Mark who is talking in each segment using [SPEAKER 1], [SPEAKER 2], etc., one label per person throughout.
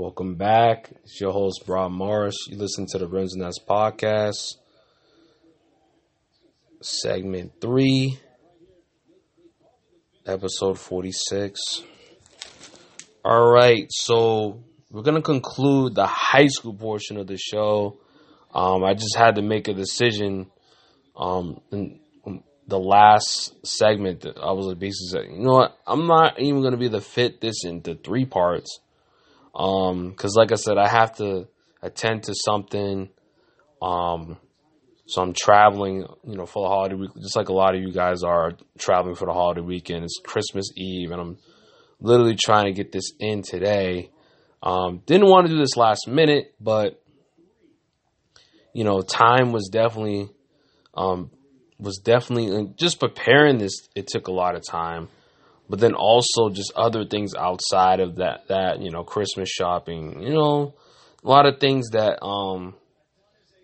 [SPEAKER 1] Welcome back. It's your host, Rob Morris. You listen to the Rims and Nets podcast, segment three, episode 46. All right, so we're going to conclude the high school portion of the show. Um, I just had to make a decision um, in the last segment. That I was basically saying, you know what? I'm not even going to be to fit this into three parts. Um, cause like I said, I have to attend to something. Um, so I'm traveling, you know, for the holiday week, just like a lot of you guys are traveling for the holiday weekend. It's Christmas Eve and I'm literally trying to get this in today. Um, didn't want to do this last minute, but you know, time was definitely, um, was definitely just preparing this. It took a lot of time but then also just other things outside of that that you know christmas shopping you know a lot of things that um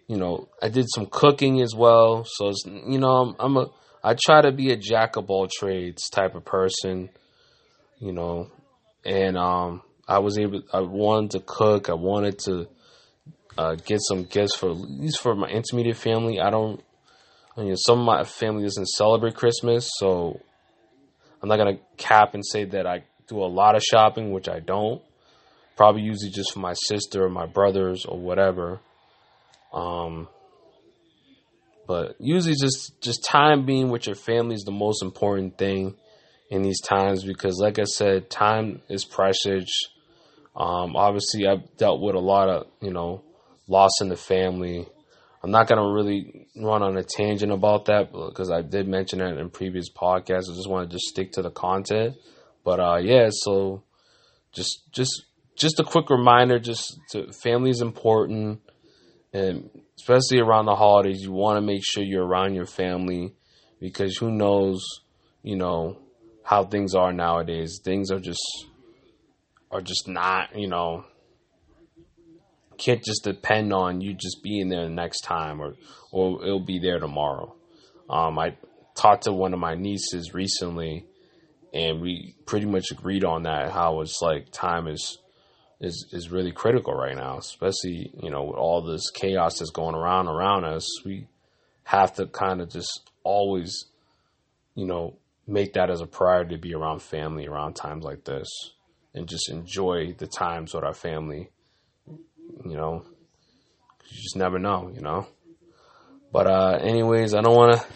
[SPEAKER 1] you know i did some cooking as well. So it's you know i'm, I'm a i try to be a jack of all trades type of person you know and um i was able i wanted to cook. I wanted to uh, get some gifts for at least for my intermediate family. I don't you know some of my family doesn't celebrate christmas so I'm not gonna cap and say that I do a lot of shopping, which I don't. Probably usually just for my sister or my brothers or whatever. Um, but usually just just time being with your family is the most important thing in these times because, like I said, time is precious. Um, obviously, I've dealt with a lot of you know loss in the family. I'm not gonna really run on a tangent about that because I did mention it in previous podcasts. I just want to just stick to the content. But uh, yeah, so just just just a quick reminder: just to, family is important, and especially around the holidays, you want to make sure you're around your family because who knows, you know, how things are nowadays. Things are just are just not, you know, can't just depend on you just being there the next time or or it'll be there tomorrow. Um, I talked to one of my nieces recently, and we pretty much agreed on that. How it's like time is is is really critical right now, especially you know with all this chaos that's going around around us. We have to kind of just always, you know, make that as a priority to be around family around times like this, and just enjoy the times with our family you know, you just never know, you know. But uh, anyways, I don't want to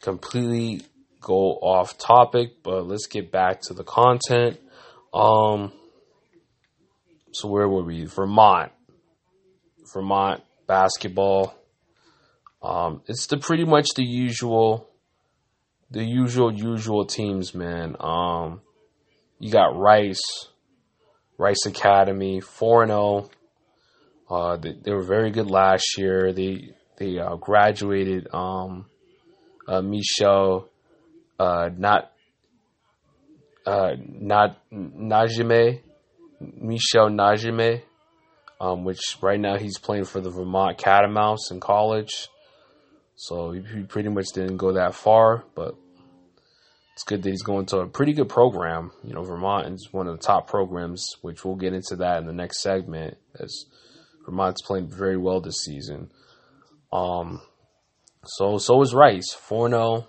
[SPEAKER 1] completely go off topic, but let's get back to the content. Um, so where were we? Vermont, Vermont basketball. Um, it's the pretty much the usual, the usual usual teams, man. Um, you got Rice, Rice Academy, four and zero. Uh, they, they, were very good last year. They they uh, graduated um, uh, Michel, uh, not uh, not Najime, Michel Najime, um, which right now he's playing for the Vermont Catamounts in college. So he, he pretty much didn't go that far, but it's good that he's going to a pretty good program. You know, Vermont is one of the top programs, which we'll get into that in the next segment. As Vermont's playing very well this season. Um, so so is Rice, 4 0.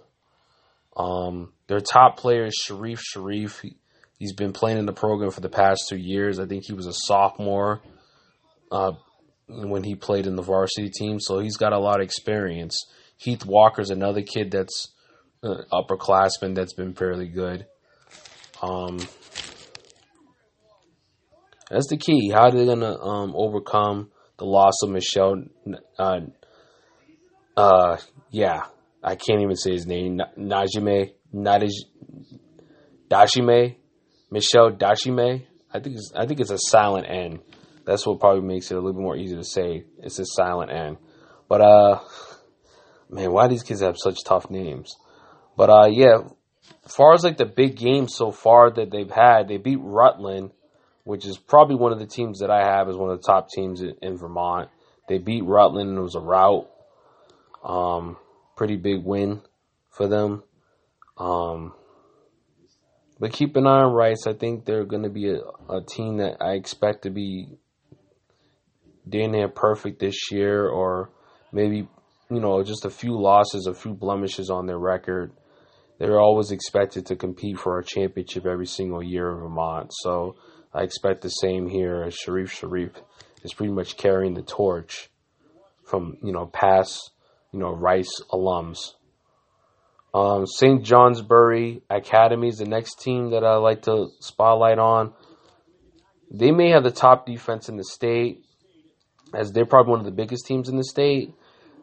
[SPEAKER 1] Um, their top player is Sharif Sharif. He, has been playing in the program for the past two years. I think he was a sophomore uh, when he played in the varsity team, so he's got a lot of experience. Heath Walker's another kid that's uh, upperclassman that's been fairly good. Um, that's the key. How are they gonna um, overcome the loss of Michelle? Uh, uh, yeah, I can't even say his name. Najime, Nadij, Dashime, Michelle Dashime. I think it's, I think it's a silent N. That's what probably makes it a little bit more easy to say. It's a silent N. But uh, man, why these kids have such tough names? But uh, yeah, as far as like the big games so far that they've had, they beat Rutland which is probably one of the teams that I have as one of the top teams in, in Vermont. They beat Rutland and it was a rout. Um, pretty big win for them. Um, but keep an eye on Rice. I think they're going to be a, a team that I expect to be damn near perfect this year, or maybe you know just a few losses, a few blemishes on their record. They're always expected to compete for a championship every single year in Vermont. So I expect the same here. Sharif Sharif is pretty much carrying the torch from you know past you know Rice alums. Um, St. Johnsbury Academy is the next team that I like to spotlight on. They may have the top defense in the state, as they're probably one of the biggest teams in the state.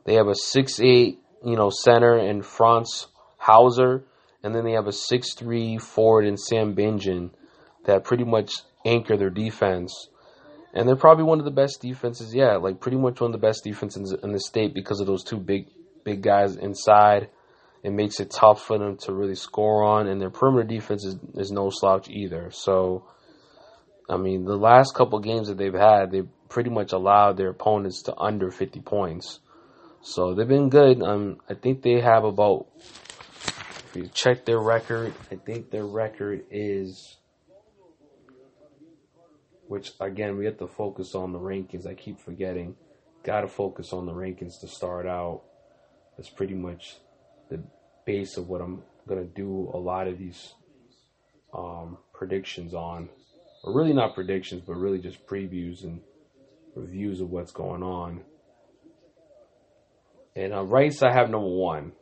[SPEAKER 1] They have a six-eight, you know, center in Franz Hauser, and then they have a six-three forward in Sam Bingen that pretty much anchor their defense. And they're probably one of the best defenses, yeah, like pretty much one of the best defenses in the state because of those two big, big guys inside it makes it tough for them to really score on, and their perimeter defense is, is no slouch either. So, I mean, the last couple games that they've had, they pretty much allowed their opponents to under 50 points. So they've been good. Um, I think they have about, if you check their record, I think their record is, which again, we have to focus on the rankings. I keep forgetting. Got to focus on the rankings to start out. That's pretty much the base of what I'm gonna do a lot of these um, predictions on, or really not predictions, but really just previews and reviews of what's going on. And uh, Rice, I have number one.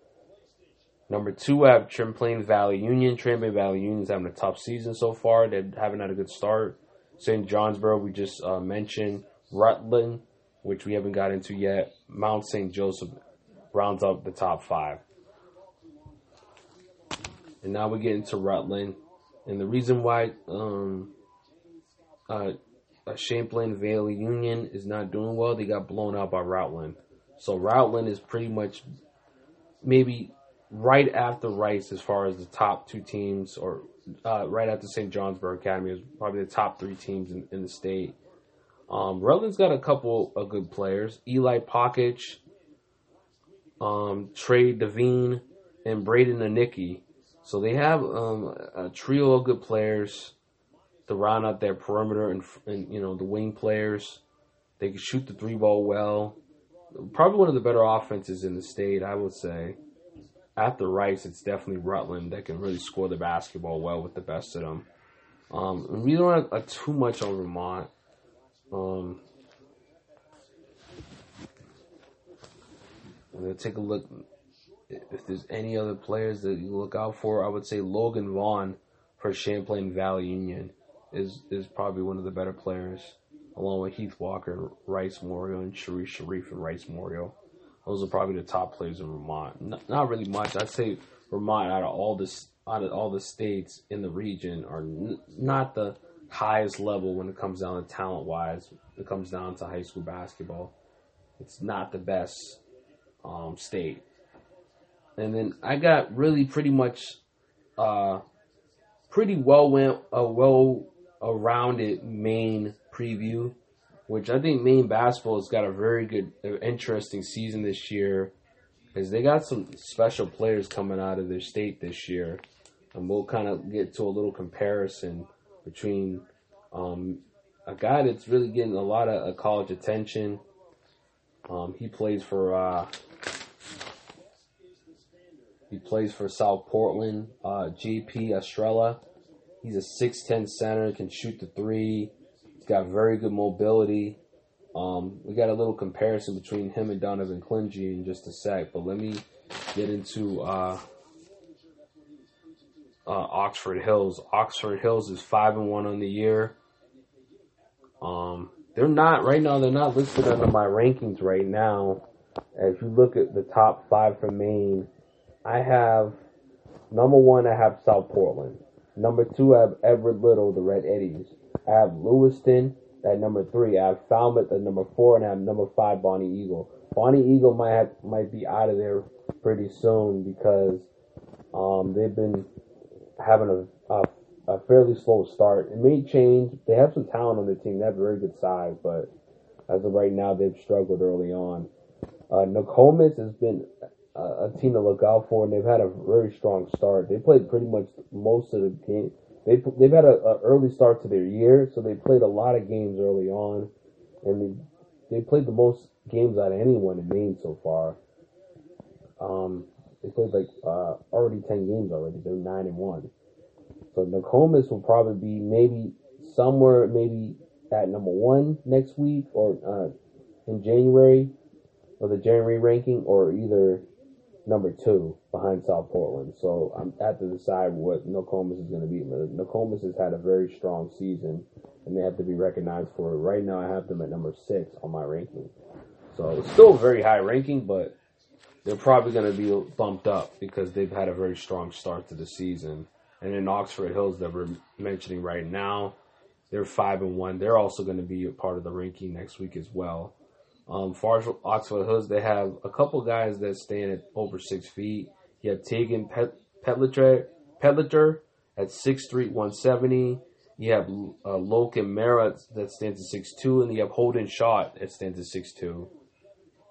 [SPEAKER 1] Number two, I have Champlain Valley Union. Champlain Valley Union's having a tough season so far. They haven't had a good start. St. Johnsbury, we just uh, mentioned. Rutland, which we haven't got into yet. Mount St. Joseph rounds up the top five. And now we get into Rutland. And the reason why um, uh, Champlain Valley Union is not doing well, they got blown out by Rutland. So Rutland is pretty much maybe right after Rice as far as the top two teams, or uh, right after St. Johnsbury Academy is probably the top three teams in, in the state. Um, Rutland's got a couple of good players: Eli Pockich, um, Trey Devine, and Braden Anicki. So they have um, a trio of good players to round out their perimeter and, and you know the wing players. They can shoot the three ball well. Probably one of the better offenses in the state, I would say. After Rice, it's definitely Rutland that can really score the basketball well with the best of them. Um, we don't have uh, too much on Vermont. Um, I'm gonna take a look if there's any other players that you look out for, I would say Logan Vaughn for Champlain Valley Union is is probably one of the better players, along with Heath Walker, Rice Memorial, and Sharif Sharif and Rice Memorial. Those are probably the top players in Vermont. Not, not really much. I'd say Vermont out of all this out of all the states in the region are n- not the highest level when it comes down to talent wise. It comes down to high school basketball. It's not the best um, state and then I got really pretty much, uh, pretty well went a well rounded Maine preview, which I think Maine basketball has got a very good, uh, interesting season this year, because they got some special players coming out of their state this year, and we'll kind of get to a little comparison between um, a guy that's really getting a lot of uh, college attention. Um, he plays for uh, he plays for South Portland. Uh, JP Estrella. He's a 6'10 center, can shoot the three. Got very good mobility. Um, we got a little comparison between him and Donovan Clingan in just a sec, but let me get into uh, uh, Oxford Hills. Oxford Hills is five and one on the year. Um, they're not right now. They're not listed under my rankings right now. As you look at the top five for Maine, I have number one. I have South Portland. Number two, I have Edward Little, the Red Eddies. I have Lewiston at number three. I have Falmouth at number four, and I have number five, Bonnie Eagle. Bonnie Eagle might have, might be out of there pretty soon because um, they've been having a, a, a fairly slow start. It may change. They have some talent on their team. They have a very good size, but as of right now, they've struggled early on. Uh, Nokomis has been a team to look out for, and they've had a very strong start. They played pretty much most of the game, they they've had a, a early start to their year, so they played a lot of games early on, and they they played the most games out of anyone in Maine so far. Um, they played like uh, already ten games already. They're nine and one. So Nokomis will probably be maybe somewhere maybe at number one next week or uh, in January or the January ranking or either number two behind South Portland. So I'm at to decide what Nokomis is going to be. Nokomis has had a very strong season, and they have to be recognized for it. Right now, I have them at number six on my ranking. So it's still a very high ranking, but they're probably going to be bumped up because they've had a very strong start to the season. And in Oxford Hills that we're mentioning right now, they're five and one. They're also going to be a part of the ranking next week as well. Um, far as Oxford Hills, they have a couple guys that stand at over six feet. You have Tegan Pedlitter at 6'3", 170. You have uh, Mara that stands at six two, and you have Holden Shot that stands at six two.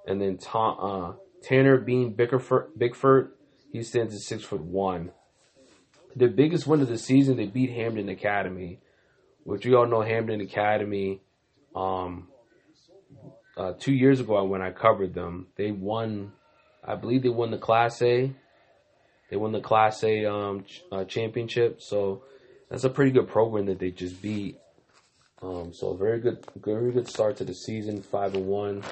[SPEAKER 1] And then uh, Tanner Bean Bickford, he stands at six foot one. The biggest win of the season, they beat Hampden Academy, which we all know Hampden Academy. Um, uh, two years ago when I covered them, they won. I believe they won the Class A. They won the Class A um, ch- uh, championship, so that's a pretty good program that they just beat. Um, so very good, very good start to the season, five and one.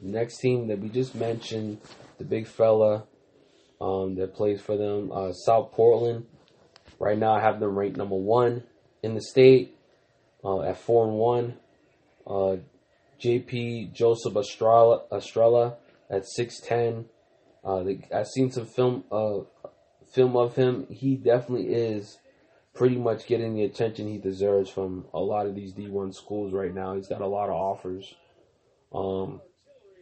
[SPEAKER 1] Next team that we just mentioned, the big fella um, that plays for them, uh, South Portland. Right now, I have them ranked number one in the state uh, at four and one. Uh, JP Joseph Estrella, Estrella at six ten. Uh, I've seen some film uh, film of him. He definitely is pretty much getting the attention he deserves from a lot of these D1 schools right now. He's got a lot of offers. Um,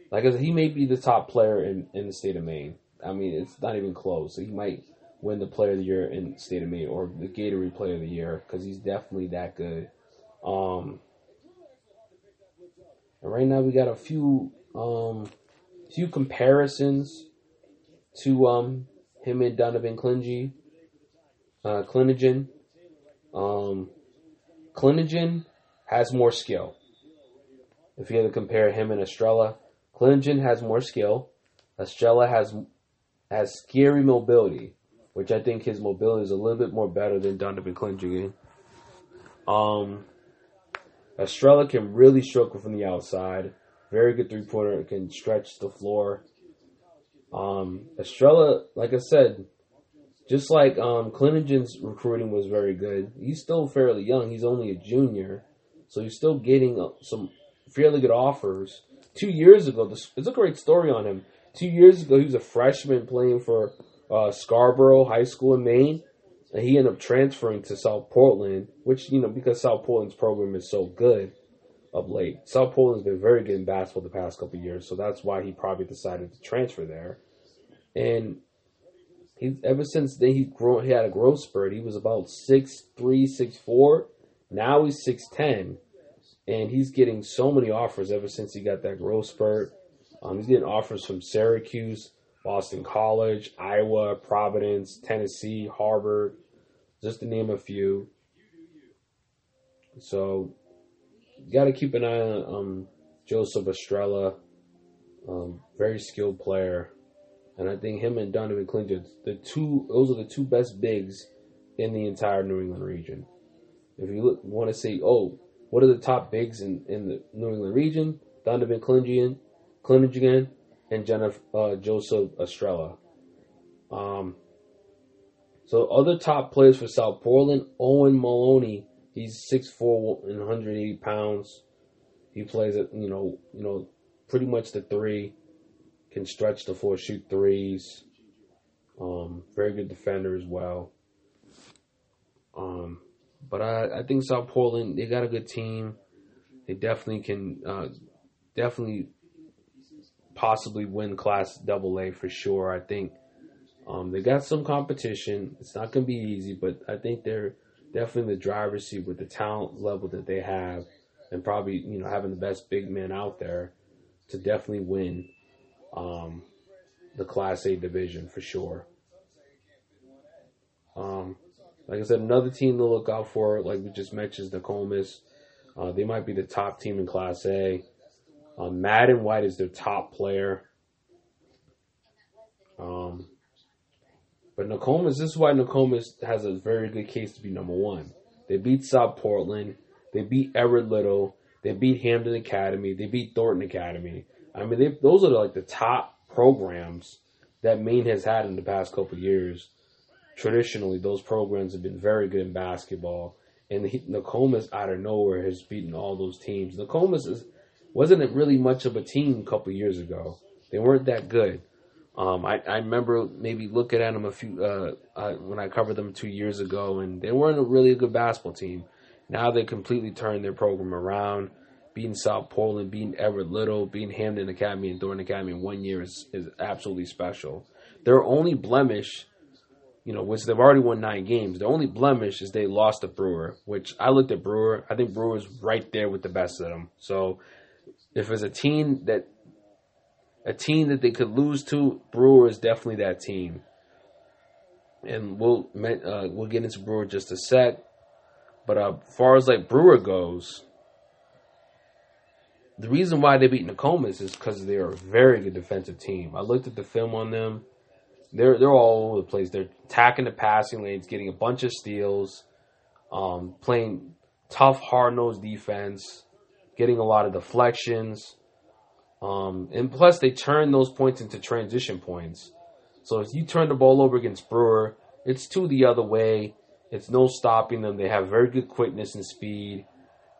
[SPEAKER 1] like I said, he may be the top player in, in the state of Maine. I mean, it's not even close. He might win the Player of the Year in the state of Maine or the Gatorade Player of the Year because he's definitely that good. Um, and right now we got a few um, few comparisons to um, him and Donovan Clingan, uh, Clingan. Um, has more skill. If you had to compare him and Estrella, Clingan has more skill. Estrella has has scary mobility, which I think his mobility is a little bit more better than Donovan Clingan. Um, Estrella can really struggle from the outside. Very good three pointer. Can stretch the floor. Um, Estrella, like I said, just like um, recruiting was very good. He's still fairly young. He's only a junior, so he's still getting uh, some fairly good offers. Two years ago, this, it's a great story on him. Two years ago, he was a freshman playing for uh, Scarborough High School in Maine and he ended up transferring to South Portland, which you know because South Portland's program is so good of late. South Portland's been very good in basketball the past couple years, so that's why he probably decided to transfer there. And he ever since then he grown he had a growth spurt. He was about six three, six four. Now he's six ten, and he's getting so many offers ever since he got that growth spurt. Um, he's getting offers from Syracuse, Boston College, Iowa, Providence, Tennessee, Harvard, just to name a few. So, you got to keep an eye on um, Joseph Estrella, um, very skilled player, and I think him and Donovan Clinton, the two, those are the two best bigs in the entire New England region. If you look, want to say, oh, what are the top bigs in, in the New England region? Donovan Clinton, Clinton, and Jennifer, uh, Joseph Estrella. Um, so other top players for South Portland, Owen Maloney. He's 6'4 and 180 pounds. He plays at you know you know pretty much the three, can stretch the four, shoot threes. Um, very good defender as well. Um, but I, I think South Portland they got a good team. They definitely can uh, definitely possibly win Class Double A for sure. I think um, they got some competition. It's not going to be easy, but I think they're definitely the driver's seat with the talent level that they have, and probably you know having the best big men out there to definitely win um, the Class A division for sure. Um, like I said, another team to look out for, like we just mentioned, Nokomis. Uh, they might be the top team in Class A. Uh, Madden White is their top player. Um, but Nokomis, this is why Nokomis has a very good case to be number one. They beat South Portland. They beat Edward Little. They beat Hampden Academy. They beat Thornton Academy. I mean, they, those are like the top programs that Maine has had in the past couple years. Traditionally, those programs have been very good in basketball. And he, Nokomis out of nowhere has beaten all those teams. Nokomis is, wasn't really much of a team a couple years ago. They weren't that good. Um, I, I remember maybe looking at them a few uh, uh, when I covered them two years ago, and they weren't a really good basketball team. Now they completely turned their program around, beating South Portland, beating Edward Little, beating Hampden Academy and Thornton Academy in one year is, is absolutely special. Their only blemish, you know, which they've already won nine games, their only blemish is they lost to Brewer, which I looked at Brewer. I think Brewer's right there with the best of them. So if there's a team that a team that they could lose to, Brewer is definitely that team. And we'll uh, we'll get into Brewer just a sec. But uh, as far as like Brewer goes, the reason why they beat Nokomis is because they're a very good defensive team. I looked at the film on them. They're they're all over the place. They're attacking the passing lanes, getting a bunch of steals, um, playing tough, hard nosed defense, getting a lot of deflections. Um, and plus, they turn those points into transition points. So if you turn the ball over against Brewer, it's to the other way. It's no stopping them. They have very good quickness and speed,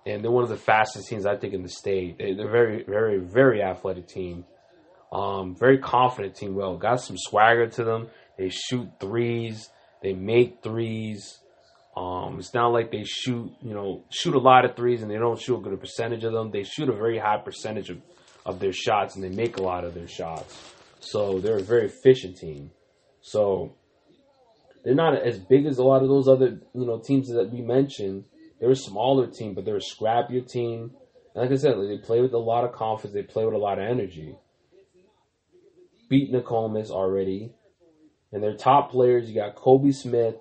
[SPEAKER 1] and they're one of the fastest teams I think in the state. They, are very, very, very athletic team. Um, very confident team. Well, got some swagger to them. They shoot threes. They make threes. Um, it's not like they shoot, you know, shoot a lot of threes and they don't shoot a good percentage of them. They shoot a very high percentage of of their shots and they make a lot of their shots. So they're a very efficient team. So they're not as big as a lot of those other you know teams that we mentioned. They're a smaller team, but they're a scrappier team. And like I said, they play with a lot of confidence. They play with a lot of energy. Beat Nokomis already, and their top players. You got Kobe Smith.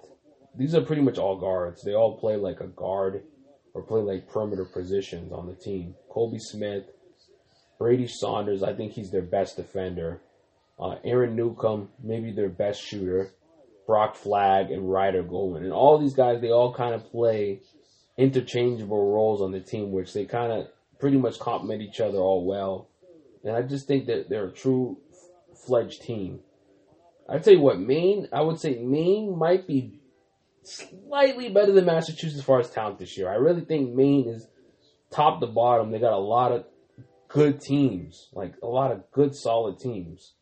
[SPEAKER 1] These are pretty much all guards. They all play like a guard or play like perimeter positions on the team. Kobe Smith, Brady Saunders, I think he's their best defender. Uh, Aaron Newcomb, maybe their best shooter. Brock Flagg and Ryder Goldman. And all these guys, they all kind of play interchangeable roles on the team, which they kind of pretty much complement each other all well. And I just think that they're a true fledged team. I tell you what, Maine, I would say Maine might be slightly better than Massachusetts as far as talent this year. I really think Maine is top to bottom. They got a lot of good teams, like a lot of good solid teams.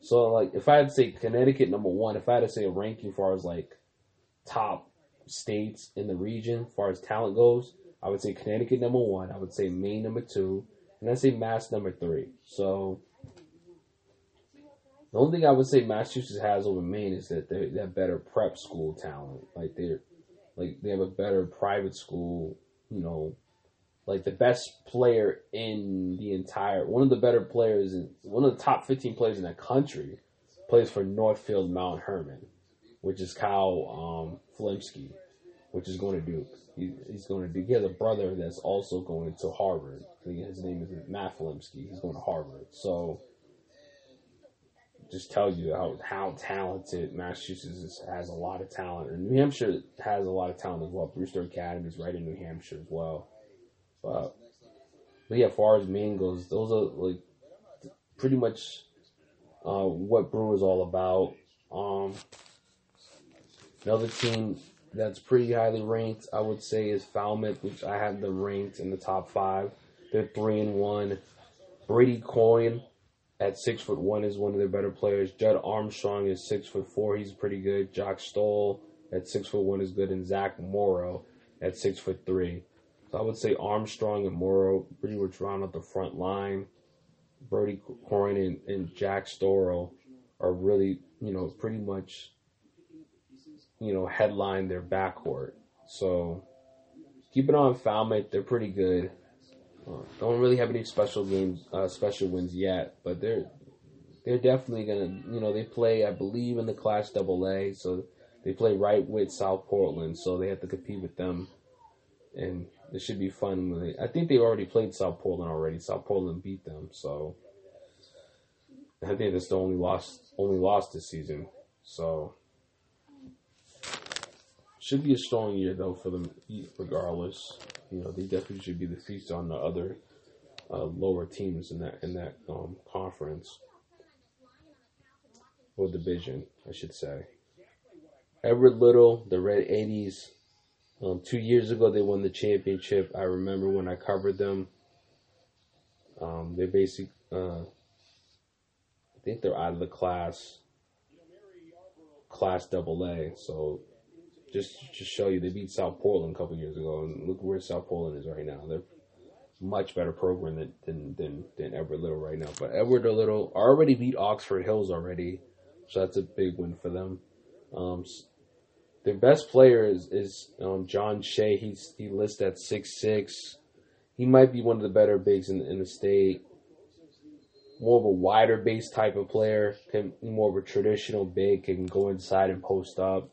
[SPEAKER 1] So like if I had to say Connecticut number one, if I had to say a ranking as far as like top states in the region as far as talent goes, I would say Connecticut number one, I would say Maine number two, and I'd say Mass number three. So the only thing I would say Massachusetts has over Maine is that they have better prep school talent. Like they're like they have a better private school, you know, like the best player in the entire one of the better players in one of the top 15 players in the country plays for Northfield Mount Hermon, which is Kyle um, Flimsky, which is going to Duke. He, he's going to Duke. He has a brother that's also going to Harvard. His name is Matt Flimsky. He's going to Harvard. So just tells you how how talented Massachusetts has a lot of talent, and New Hampshire has a lot of talent as well. Brewster Academy is right in New Hampshire as well. But, yeah, far as Maine goes, those are like pretty much uh, what Brew is all about. Um, another team that's pretty highly ranked, I would say, is Falmouth, which I have them ranked in the top five. They're three and one. Brady Coyne at six foot one is one of their better players. Judd Armstrong is six foot four. He's pretty good. Jock Stoll at six foot one is good, and Zach Morrow at six foot three. So I would say Armstrong and Morrow pretty much round up the front line. Brody Coyne and, and Jack Storrow are really, you know, pretty much, you know, headline their backcourt. So keep it on Falmouth. They're pretty good. Uh, don't really have any special games, uh, special wins yet, but they're they're definitely gonna, you know, they play, I believe, in the Class Double A, so They play right with South Portland, so they have to compete with them, and it should be fun. I think they already played South Portland already. South Portland beat them, so I think that's the only loss only loss this season. So should be a strong year though for them, regardless. You know, they definitely should be the feast on the other uh, lower teams in that in that um, conference or division, I should say. Edward Little, the Red Eddies. Um, two years ago, they won the championship. I remember when I covered them. Um, they basically, uh, I think they're out of the class, class double A. So just to show you, they beat South Portland a couple years ago, and look where South Portland is right now. They're much better program than than than, than Edward Little right now. But Edward Little already beat Oxford Hills already, so that's a big win for them. Um, their best player is, is um, John Shea. He's he lists at six six. He might be one of the better bigs in, in the state. More of a wider base type of player, can more of a traditional big, can go inside and post up.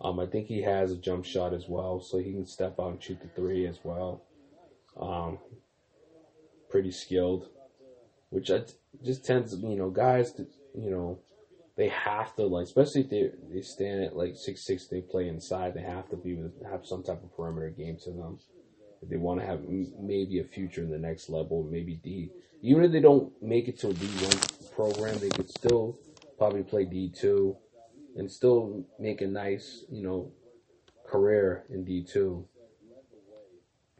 [SPEAKER 1] Um, I think he has a jump shot as well, so he can step out and shoot the three as well. Um, pretty skilled, which I just tends to, you know, guys, to, you know, they have to like, especially if they they stand at like six six, they play inside. They have to be with, have some type of perimeter game to them. If they want to have maybe a future in the next level, maybe D. Even if they don't make it to a D one program, they could still probably play D two, and still make a nice, you know, career in D two.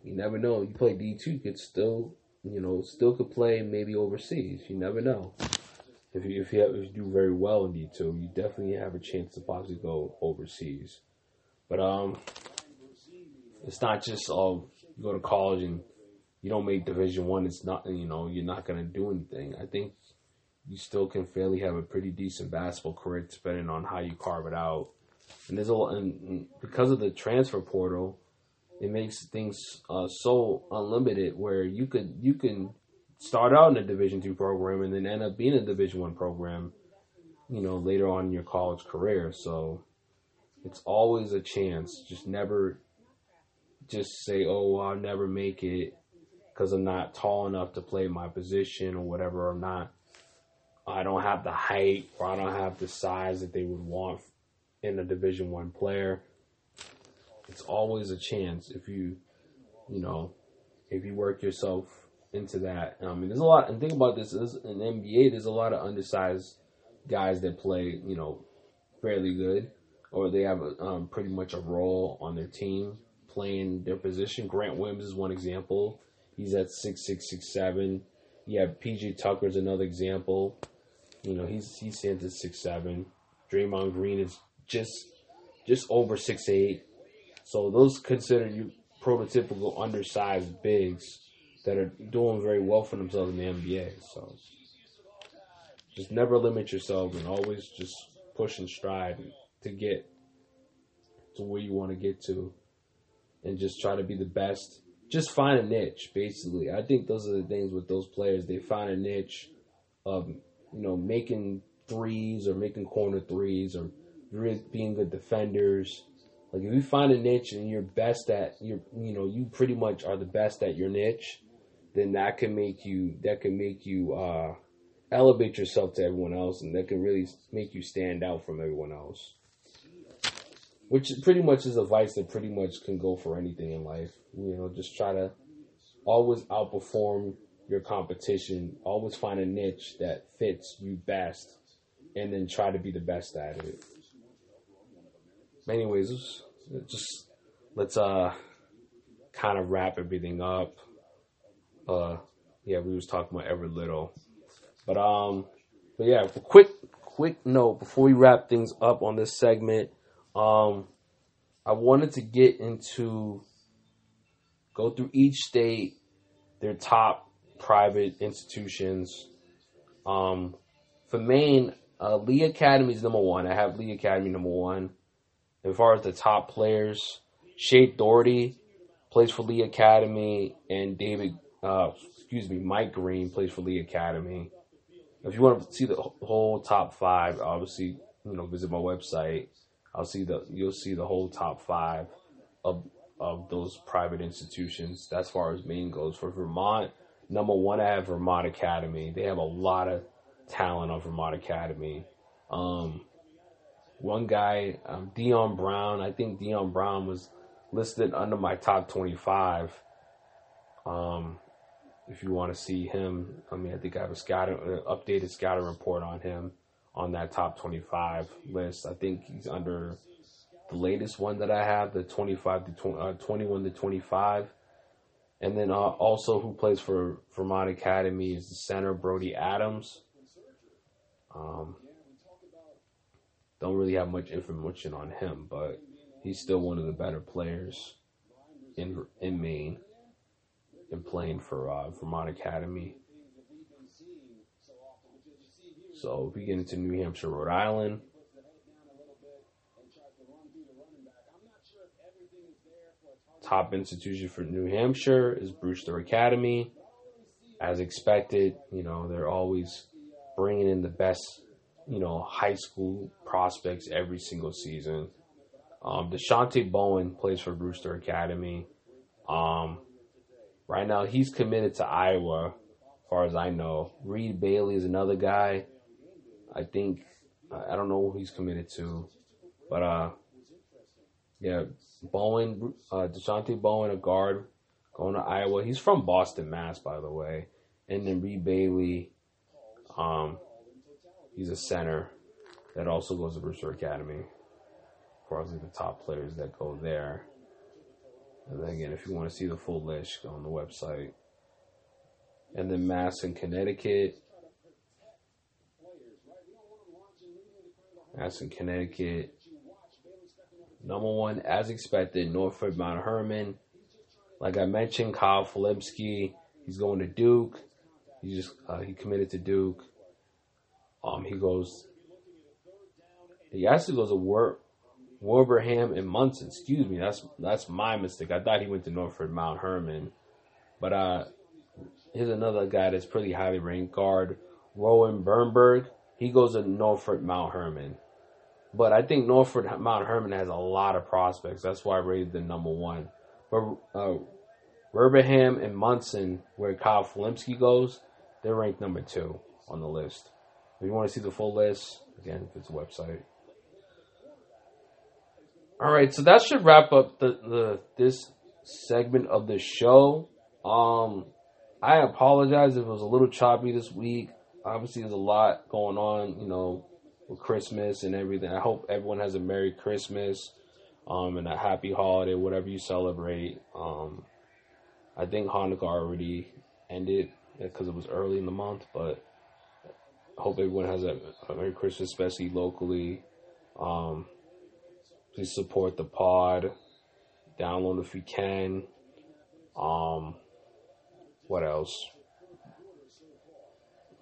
[SPEAKER 1] You never know. You play D two, you could still, you know, still could play maybe overseas. You never know. If you if you, have, if you do very well in D two, you definitely have a chance to possibly go overseas. But um, it's not just oh you go to college and you don't make Division One. It's not you know you're not gonna do anything. I think you still can fairly have a pretty decent basketball career depending on how you carve it out. And there's a and because of the transfer portal, it makes things uh, so unlimited where you could you can start out in a Division two program and then end up being a Division one program, you know, later on in your college career. So it's always a chance. Just never just say, "Oh, I'll never make it because I'm not tall enough to play my position or whatever. I'm not. I don't have the height or I don't have the size that they would want in a Division one player." it's always a chance if you, you know, if you work yourself into that. I mean, there's a lot, and think about this: in NBA, there's a lot of undersized guys that play, you know, fairly good, or they have a, um, pretty much a role on their team playing their position. Grant Williams is one example. He's at six six six seven. Yeah, PJ Tucker's another example. You know, he's he stands at six seven. Draymond Green is just just over six eight. So those consider you prototypical undersized bigs that are doing very well for themselves in the NBA. So just never limit yourself and always just push and strive to get to where you want to get to and just try to be the best. Just find a niche, basically. I think those are the things with those players. They find a niche of, you know, making threes or making corner threes or being good defenders like if you find a niche and you're best at you you know you pretty much are the best at your niche, then that can make you that can make you uh, elevate yourself to everyone else, and that can really make you stand out from everyone else. Which pretty much is advice that pretty much can go for anything in life. You know, just try to always outperform your competition. Always find a niche that fits you best, and then try to be the best at it anyways, just let's uh kind of wrap everything up. Uh, yeah, we was talking about Edward Little, but um, but yeah, quick quick note before we wrap things up on this segment, um, I wanted to get into go through each state, their top private institutions. Um, for Maine, uh, Lee Academy is number one. I have Lee Academy number one as far as the top players, Shea Doherty plays for Lee Academy, and David, uh, excuse me, Mike Green plays for Lee Academy. If you want to see the whole top five, obviously, you know, visit my website. I'll see the you'll see the whole top five of of those private institutions. As far as Maine goes, for Vermont, number one, I have Vermont Academy. They have a lot of talent on Vermont Academy. Um, one guy, um, Dion Brown. I think Dion Brown was listed under my top twenty-five. Um, if you want to see him, I mean, I think I have a scouting, uh, updated scouting report on him on that top 25 list. I think he's under the latest one that I have, the 25 to 20, uh, 21 to 25. And then uh, also who plays for Vermont Academy is the center Brody Adams. Um, don't really have much information on him, but he's still one of the better players in in Maine and playing for uh, Vermont Academy. So if we get into New Hampshire, Rhode Island, top institution for New Hampshire is Brewster Academy. As expected, you know, they're always bringing in the best, you know, high school prospects every single season. Um, Deshaunte Bowen plays for Brewster Academy. Um, right now, he's committed to Iowa, as far as I know. Reed Bailey is another guy. I think I don't know who he's committed to, but uh, yeah, Bowen, uh, Deshaunte Bowen, a guard, going to Iowa. He's from Boston, Mass, by the way. And then Reed Bailey, um, he's a center that also goes to Brewster Academy. Probably the top players that go there. And then again, if you want to see the full list, go on the website. And then Mass in Connecticut. Mass in Connecticut. Number one, as expected, Northfield Mount Hermon. Like I mentioned, Kyle Filipowski, he's going to Duke. He just uh, he committed to Duke. Um, he goes. He actually goes to work Wilbraham and Monson. Excuse me, that's that's my mistake. I thought he went to Northfield Mount Hermon, but uh, here's another guy that's pretty highly ranked guard, Rowan Bernberg. He goes to Northfield Mount Hermon, but I think Northfield Mount Hermon has a lot of prospects. That's why I rated them number one. But uh, Wilbraham and Monson, where Kyle Filipowski goes, they're ranked number two on the list. If you want to see the full list, again, it's a website. All right, so that should wrap up the, the this segment of the show. Um, I apologize if it was a little choppy this week. Obviously, there's a lot going on, you know, with Christmas and everything. I hope everyone has a Merry Christmas, um, and a Happy Holiday, whatever you celebrate. Um, I think Hanukkah already ended because it was early in the month, but I hope everyone has a, a Merry Christmas, especially locally. Um, Please support the pod. Download if you can. Um, what else?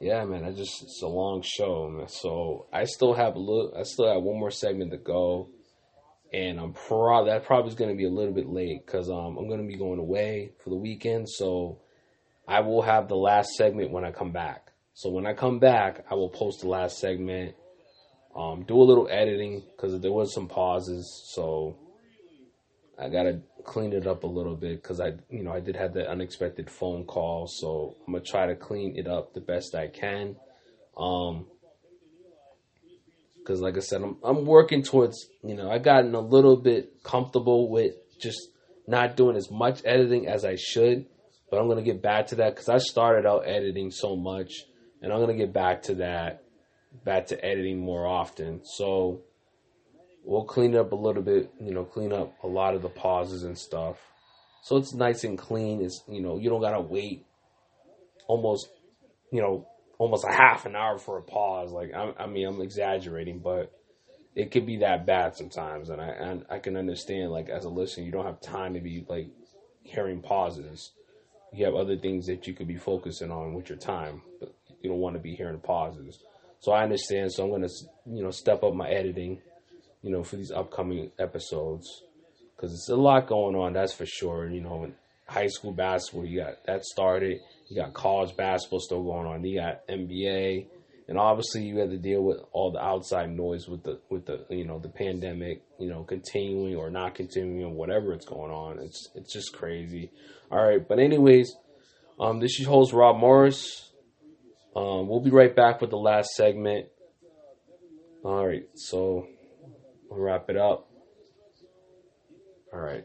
[SPEAKER 1] Yeah, man, I just it's a long show, man. So I still have a little. I still have one more segment to go, and I'm probably that probably is to be a little bit late because um I'm to be going away for the weekend. So I will have the last segment when I come back. So when I come back, I will post the last segment um, do a little editing because there was some pauses, so I gotta clean it up a little bit because I, you know, I did have that unexpected phone call, so I'm gonna try to clean it up the best I can. Um, because like I said, I'm I'm working towards, you know, I gotten a little bit comfortable with just not doing as much editing as I should, but I'm gonna get back to that because I started out editing so much, and I'm gonna get back to that back to editing more often. So we'll clean up a little bit, you know, clean up a lot of the pauses and stuff. So it's nice and clean. It's, you know, you don't gotta wait almost, you know, almost a half an hour for a pause. Like, I, I mean, I'm exaggerating, but it could be that bad sometimes. And I, and I can understand, like, as a listener, you don't have time to be, like, hearing pauses. You have other things that you could be focusing on with your time, but you don't want to be hearing pauses. So I understand. So I'm gonna you know step up my editing, you know, for these upcoming episodes because it's a lot going on. That's for sure. You know, high school basketball, you got that started. You got college basketball still going on. You got NBA, and obviously you had to deal with all the outside noise with the with the you know the pandemic. You know, continuing or not continuing, whatever it's going on. It's it's just crazy. All right, but anyways, um, this is host Rob Morris. Um, we'll be right back with the last segment. All right, so we'll wrap it up. All right.